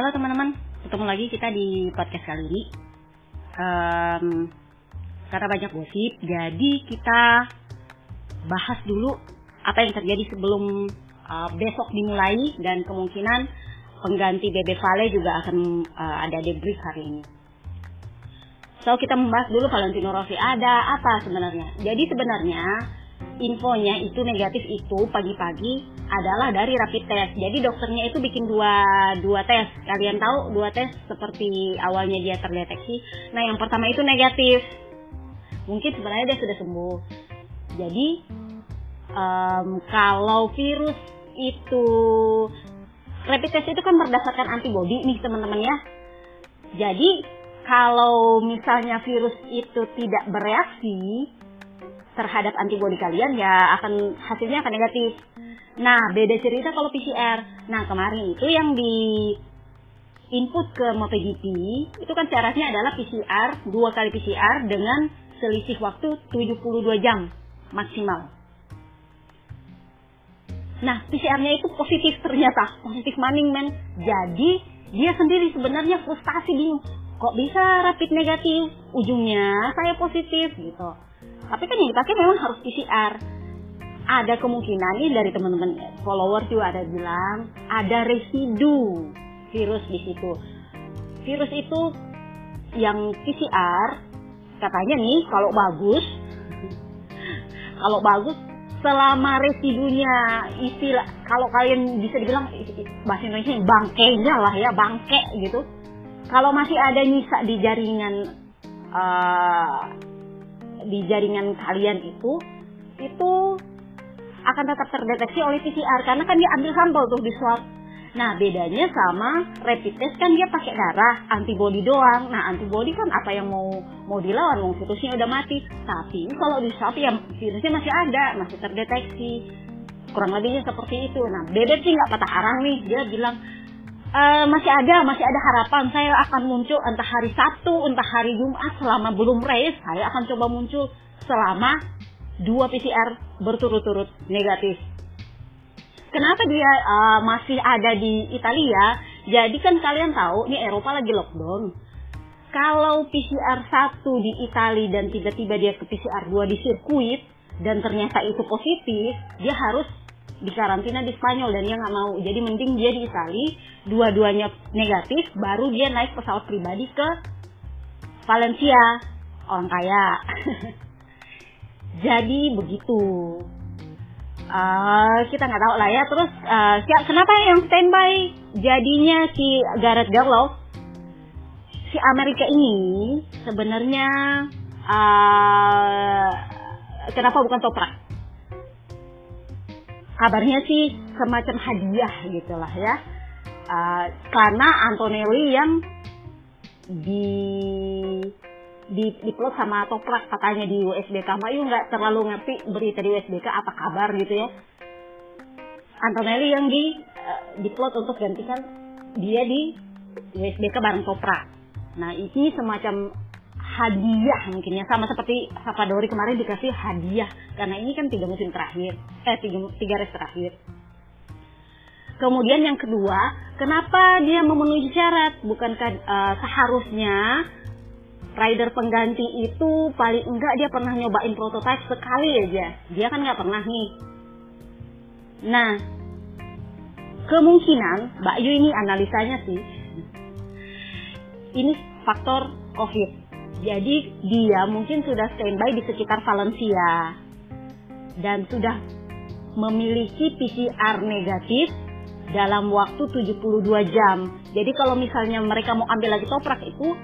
Halo teman-teman, ketemu lagi kita di podcast kali ini. Um, karena banyak gosip, jadi kita bahas dulu apa yang terjadi sebelum uh, besok dimulai dan kemungkinan pengganti Bebe Vale juga akan uh, ada debrief hari ini. So kita membahas dulu Valentino Rossi ada apa sebenarnya. Jadi sebenarnya infonya itu negatif itu pagi-pagi adalah dari rapid test. Jadi dokternya itu bikin dua dua tes. Kalian tahu dua tes seperti awalnya dia terdeteksi. Nah yang pertama itu negatif. Mungkin sebenarnya dia sudah sembuh. Jadi um, kalau virus itu rapid test itu kan berdasarkan antibody nih teman-teman ya. Jadi kalau misalnya virus itu tidak bereaksi terhadap antibodi kalian ya akan hasilnya akan negatif. Nah, beda cerita kalau PCR. Nah, kemarin itu yang di input ke MotoGP itu kan syaratnya adalah PCR, dua kali PCR dengan selisih waktu 72 jam maksimal. Nah, PCR-nya itu positif ternyata, positif maning men. Jadi, dia sendiri sebenarnya frustasi bingung kok bisa rapid negatif ujungnya saya positif gitu tapi kan yang dipakai memang harus PCR ada kemungkinan ini dari teman-teman follower juga ada bilang ada residu virus di situ. Virus itu yang PCR katanya nih kalau bagus kalau bagus selama residunya istilah kalau kalian bisa dibilang bahasa Indonesia bangkainya lah ya bangke gitu. Kalau masih ada nyisa di jaringan uh, di jaringan kalian itu itu akan tetap terdeteksi oleh PCR karena kan dia ambil sampel tuh di swab. Nah bedanya sama rapid test kan dia pakai darah antibody doang. Nah antibody kan apa yang mau mau dilawan, mau virusnya udah mati. Tapi kalau di swab ya virusnya masih ada, masih terdeteksi. Kurang lebihnya seperti itu. Nah bebek sih nggak patah arang nih. Dia bilang uh, masih ada, masih ada harapan saya akan muncul entah hari Sabtu, entah hari Jumat selama belum race, saya akan coba muncul selama dua PCR berturut-turut negatif. Kenapa dia uh, masih ada di Italia? Jadi kan kalian tahu, ini Eropa lagi lockdown. Kalau PCR satu di Italia dan tiba-tiba dia ke PCR 2 di sirkuit dan ternyata itu positif, dia harus di karantina di Spanyol dan dia nggak mau. Jadi mending dia di Itali dua-duanya negatif baru dia naik pesawat pribadi ke Valencia. Orang kaya. Jadi begitu. Uh, kita nggak tahu lah ya. Terus uh, kenapa yang standby jadinya si Gareth Garlow? Si Amerika ini sebenarnya uh, kenapa bukan toprak kabarnya sih semacam hadiah gitulah ya. Uh, karena Antonelli yang di di diplot sama toprak katanya di USBK Mayu nggak terlalu ngerti berita di USBK apa kabar gitu ya. Antonelli yang di uh, diplot untuk gantikan dia di USBK bareng toprak. Nah ini semacam hadiah mungkin ya. Sama seperti Sapadori kemarin dikasih hadiah. Karena ini kan tiga musim terakhir. Eh tiga, tiga race terakhir. Kemudian yang kedua kenapa dia memenuhi syarat? Bukankah uh, seharusnya rider pengganti itu paling enggak dia pernah nyobain prototype sekali aja? Dia kan nggak pernah nih. Nah kemungkinan Mbak Yu ini analisanya sih ini faktor COVID jadi dia mungkin sudah standby di sekitar Valencia dan sudah memiliki PCR negatif dalam waktu 72 jam. Jadi kalau misalnya mereka mau ambil lagi toprak itu,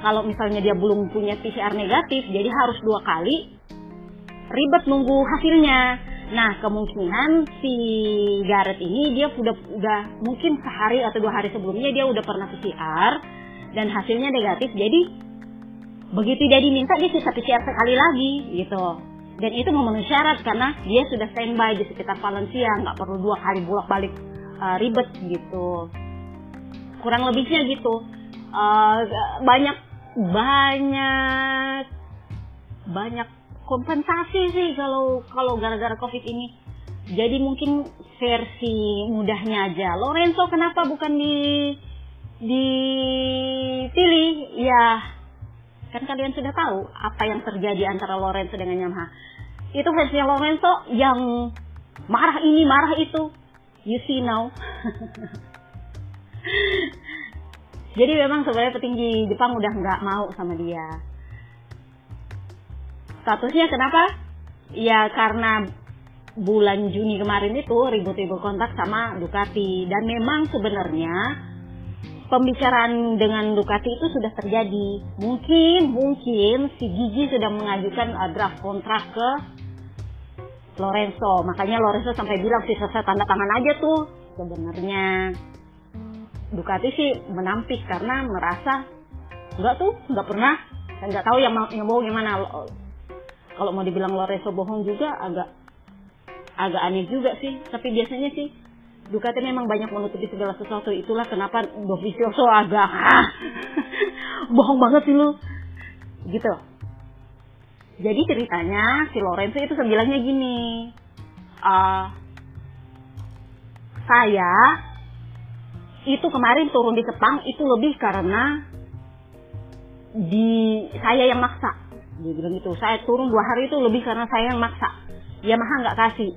kalau misalnya dia belum punya PCR negatif, jadi harus dua kali ribet nunggu hasilnya. Nah kemungkinan si Gareth ini dia sudah udah mungkin sehari atau dua hari sebelumnya dia udah pernah PCR dan hasilnya negatif. Jadi begitu dia diminta dia bisa PCR sekali lagi gitu. Dan itu memenuhi syarat karena dia sudah standby di sekitar Valencia nggak perlu dua kali bolak balik uh, ribet gitu. Kurang lebihnya gitu. Uh, banyak banyak banyak kompensasi sih kalau kalau gara-gara covid ini. Jadi mungkin versi mudahnya aja. Lorenzo kenapa bukan di dipilih ya kan kalian sudah tahu apa yang terjadi antara Lorenzo dengan Yamaha. Itu versinya Lorenzo yang marah ini marah itu. You see now. Jadi memang sebenarnya petinggi Jepang udah nggak mau sama dia. Statusnya kenapa? Ya karena bulan Juni kemarin itu ribut-ribut kontak sama Ducati. Dan memang sebenarnya pembicaraan dengan Ducati itu sudah terjadi. Mungkin mungkin si Gigi sudah mengajukan uh, draft kontrak ke Lorenzo. Makanya Lorenzo sampai bilang sih selesai tanda tangan aja tuh. Sebenarnya Ducati sih menampik karena merasa enggak tuh, enggak pernah. Saya nggak tahu yang, yang bohong yang mana. Kalau mau dibilang Lorenzo bohong juga agak agak aneh juga sih tapi biasanya sih Ducati memang banyak menutupi segala sesuatu. Itulah kenapa Dovizioso agak ah, bohong banget sih lu. Gitu. Jadi ceritanya si Lorenzo itu sebilangnya gini uh, saya itu kemarin turun di Sepang itu lebih karena di saya yang maksa. Dia bilang gitu saya turun dua hari itu lebih karena saya yang maksa. Yamaha nggak kasih.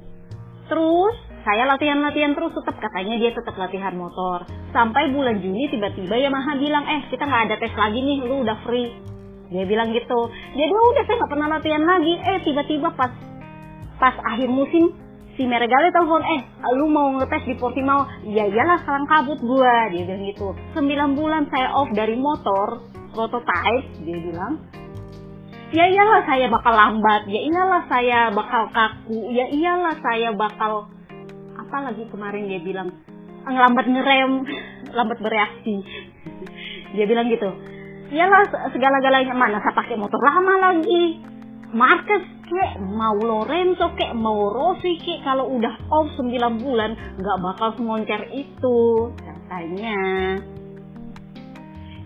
Terus saya latihan-latihan terus tetap katanya dia tetap latihan motor. Sampai bulan Juni tiba-tiba Yamaha bilang, eh kita nggak ada tes lagi nih, lu udah free. Dia bilang gitu. Jadi udah saya nggak pernah latihan lagi. Eh tiba-tiba pas pas akhir musim si Meregale telepon, eh lu mau ngetes di Portimao? Ya iyalah salang kabut gua. Dia bilang gitu. Sembilan bulan saya off dari motor prototype, dia bilang ya iyalah saya bakal lambat, ya iyalah saya bakal kaku, ya iyalah saya bakal apa lagi kemarin dia bilang ngelambat ngerem, lambat bereaksi. dia bilang gitu. Iyalah segala-galanya mana saya pakai motor lama lagi. Marquez kek, mau Lorenzo kek, mau Rossi kek, kalau udah off 9 bulan nggak bakal semoncer itu katanya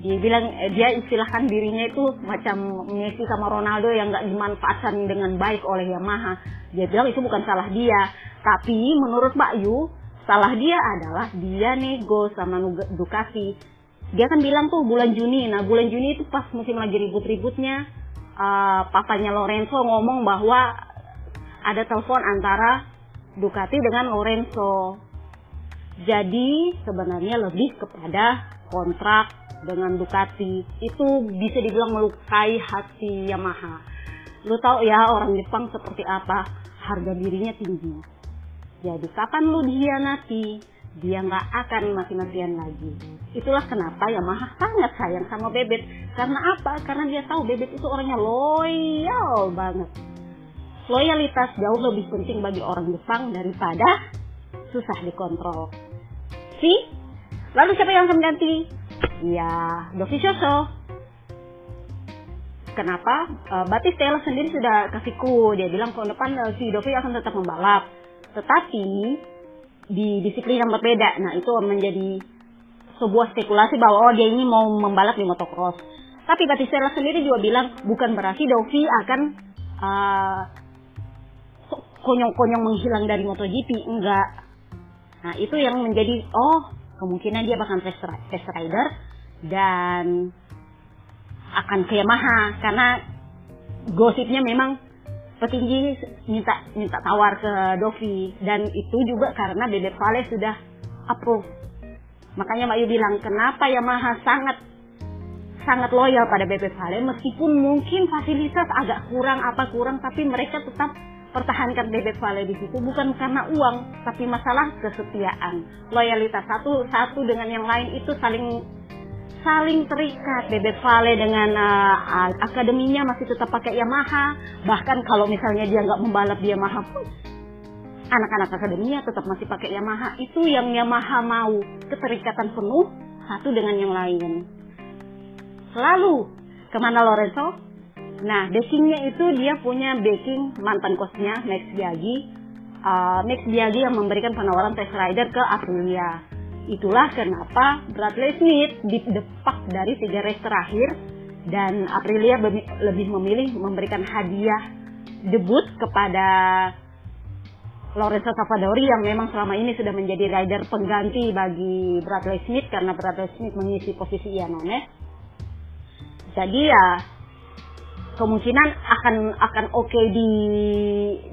dia bilang eh, dia istilahkan dirinya itu macam Messi sama Ronaldo yang nggak dimanfaatkan dengan baik oleh Yamaha. Dia bilang itu bukan salah dia, tapi menurut Mbak Yu salah dia adalah dia nego sama Ducati. Dia kan bilang tuh bulan Juni. Nah bulan Juni itu pas musim lagi ribut-ributnya, uh, papanya Lorenzo ngomong bahwa ada telepon antara Ducati dengan Lorenzo. Jadi sebenarnya lebih kepada kontrak dengan Ducati itu bisa dibilang melukai hati Yamaha. Lu tahu ya orang Jepang seperti apa harga dirinya tinggi. Jadi kapan lu dihianati, dia nggak akan mati-matian lagi. Itulah kenapa Yamaha sangat sayang sama Bebet. Karena apa? Karena dia tahu Bebet itu orangnya loyal banget. Loyalitas jauh lebih penting bagi orang Jepang daripada susah dikontrol. Si? Lalu siapa yang akan ganti? ya Dovizioso. Kenapa? Uh, Batistella sendiri sudah kasih ku, dia bilang tahun depan uh, si Dovi akan tetap membalap. Tetapi di disiplin yang berbeda. Nah itu menjadi sebuah spekulasi bahwa oh dia ini mau membalap di motocross. Tapi Batistella sendiri juga bilang bukan berarti Dovi akan uh, konyong-konyong menghilang dari MotoGP, enggak. Nah itu yang menjadi oh kemungkinan dia bakal test rider dan akan ke Yamaha karena gosipnya memang petinggi minta minta tawar ke Dovi. Dan itu juga karena Bebek Vale sudah approve. Makanya Mbak Yu bilang kenapa Yamaha sangat sangat loyal pada Bebek Vale? Meskipun mungkin fasilitas agak kurang apa kurang tapi mereka tetap pertahankan bebek vale di situ. Bukan karena uang tapi masalah kesetiaan. Loyalitas satu satu dengan yang lain itu saling saling terikat. Bebek vale dengan uh, akademinya masih tetap pakai Yamaha. Bahkan kalau misalnya dia nggak membalap di Yamaha pun anak-anak akademinya tetap masih pakai Yamaha. Itu yang Yamaha mau. Keterikatan penuh satu dengan yang lain. Lalu ke mana Lorenzo? Nah, backingnya itu dia punya backing mantan kosnya Max Biaggi. Uh, Max Biaggi yang memberikan penawaran test rider ke Aprilia. Itulah kenapa Bradley Smith didepak dari tiga race terakhir dan Aprilia lebih memilih memberikan hadiah debut kepada Lorenzo Savadori yang memang selama ini sudah menjadi rider pengganti bagi Bradley Smith karena Bradley Smith mengisi posisi Iannone. Jadi ya kemungkinan akan akan oke okay di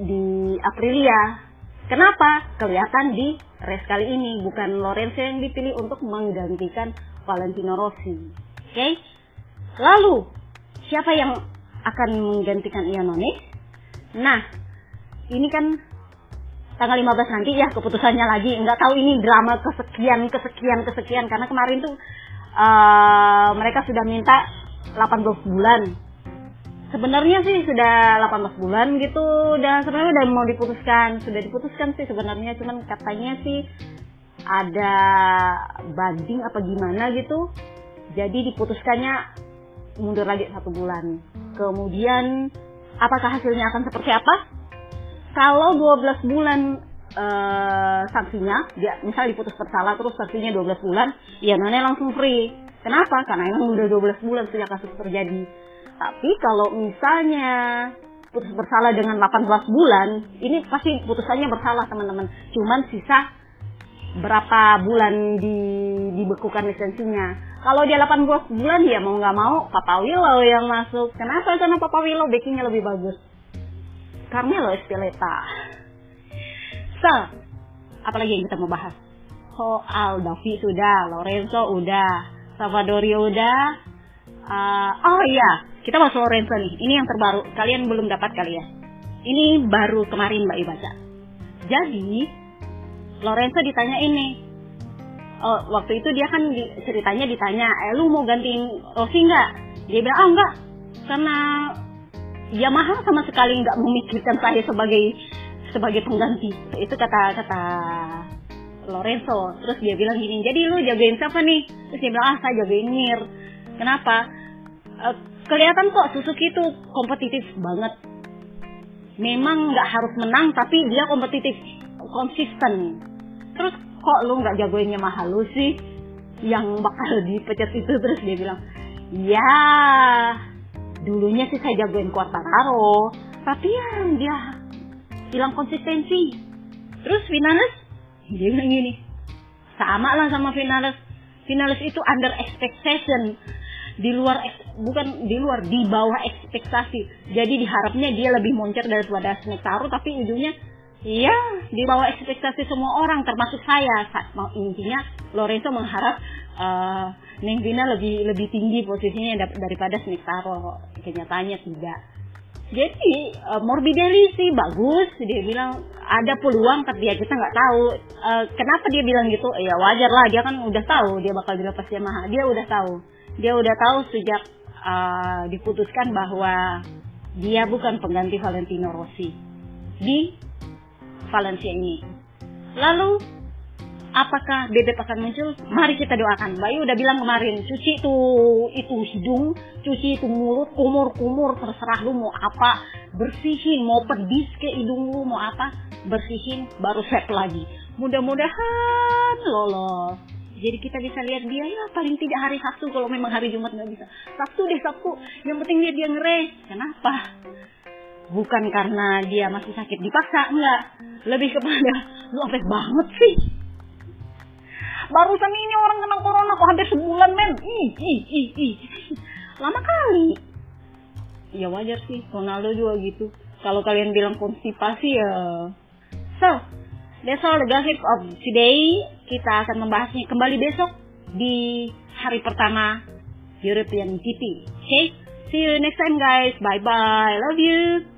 di Aprilia. Kenapa? Kelihatan di race kali ini bukan Lorenzo yang dipilih untuk menggantikan Valentino Rossi. Oke? Okay? Lalu siapa yang akan menggantikan Iannone? Nah, ini kan tanggal 15 nanti ya keputusannya lagi. Enggak tahu ini drama kesekian kesekian kesekian karena kemarin tuh uh, mereka sudah minta 18 bulan. Sebenarnya sih sudah 18 bulan gitu dan sebenarnya udah mau diputuskan, sudah diputuskan sih sebenarnya cuman katanya sih ada banding apa gimana gitu. Jadi diputuskannya mundur lagi satu bulan. Kemudian apakah hasilnya akan seperti apa? Kalau 12 bulan uh, sanksinya, dia misal diputus bersalah terus sanksinya 12 bulan, ya Nane langsung free. Kenapa? Karena emang udah 12 bulan sejak kasus terjadi. Tapi kalau misalnya putus bersalah dengan 18 bulan, ini pasti putusannya bersalah teman-teman. Cuman sisa berapa bulan di, dibekukan lisensinya. Kalau dia 18 bulan ya mau nggak mau Papa Willow yang masuk. Kenapa? Karena Papa Willow backingnya lebih bagus. Carmelo Espeleta. So, apalagi yang kita mau bahas? Soal Davi sudah, Lorenzo udah, Salvadorio udah. Uh, oh iya, kita masuk Lorenzo nih. Ini yang terbaru. Kalian belum dapat kali ya? Ini baru kemarin Mbak Ibaca. Jadi, Lorenzo ditanya ini oh, waktu itu dia kan di, ceritanya ditanya eh lu mau gantiin Rossi nggak dia bilang ah enggak karena Yamaha sama sekali nggak memikirkan saya sebagai sebagai pengganti itu kata kata Lorenzo terus dia bilang gini jadi lu jagain siapa nih terus dia bilang ah saya jagain Mir kenapa uh, kelihatan kok Suzuki itu kompetitif banget. Memang nggak harus menang tapi dia kompetitif konsisten. Terus kok lu nggak jagoinnya mahal lu sih yang bakal dipecat itu. Terus dia bilang ya dulunya sih saya jagoin Quartararo. Tapi ya dia hilang konsistensi. Terus finalis dia bilang gini sama lah sama finalis. Finalis itu under expectation di luar bukan di luar di bawah ekspektasi jadi diharapnya dia lebih moncer daripada Snectaro tapi ujungnya Iya, di bawah ekspektasi semua orang, termasuk saya. Intinya Lorenzo mengharap uh, Neng Vina lebih lebih tinggi posisinya daripada Sniktaro. Kenyataannya tidak. Jadi uh, Morbidelli sih bagus, dia bilang ada peluang tapi ya kita nggak tahu. Uh, kenapa dia bilang gitu? Ya wajar lah, dia kan udah tahu dia bakal dilepas Yamaha. Dia udah tahu. Dia udah tahu sejak uh, diputuskan bahwa dia bukan pengganti Valentino Rossi di Valencia ini. Lalu apakah bebek akan muncul? Mari kita doakan. Bayu udah bilang kemarin, cuci itu itu hidung, cuci itu mulut, kumur-kumur, terserah lu mau apa, bersihin, mau pedis ke hidung lu, mau apa, bersihin, baru set lagi. Mudah-mudahan lolos. Jadi kita bisa lihat dia ya paling tidak hari Sabtu kalau memang hari Jumat nggak bisa. Sabtu deh Sabtu. Yang penting lihat dia ngeres. Kenapa? bukan karena dia masih sakit. Dipaksa? Enggak. Lebih kepada lu apa banget sih. Barusan ini orang kena corona kok hampir sebulan men. Ih ih ih ih. Lama kali. Ya wajar sih Ronaldo juga gitu. Kalau kalian bilang konstipasi ya so that's all the gossip of today. Kita akan membahasnya kembali besok di hari pertama European GP okay? see you next time guys. Bye bye love you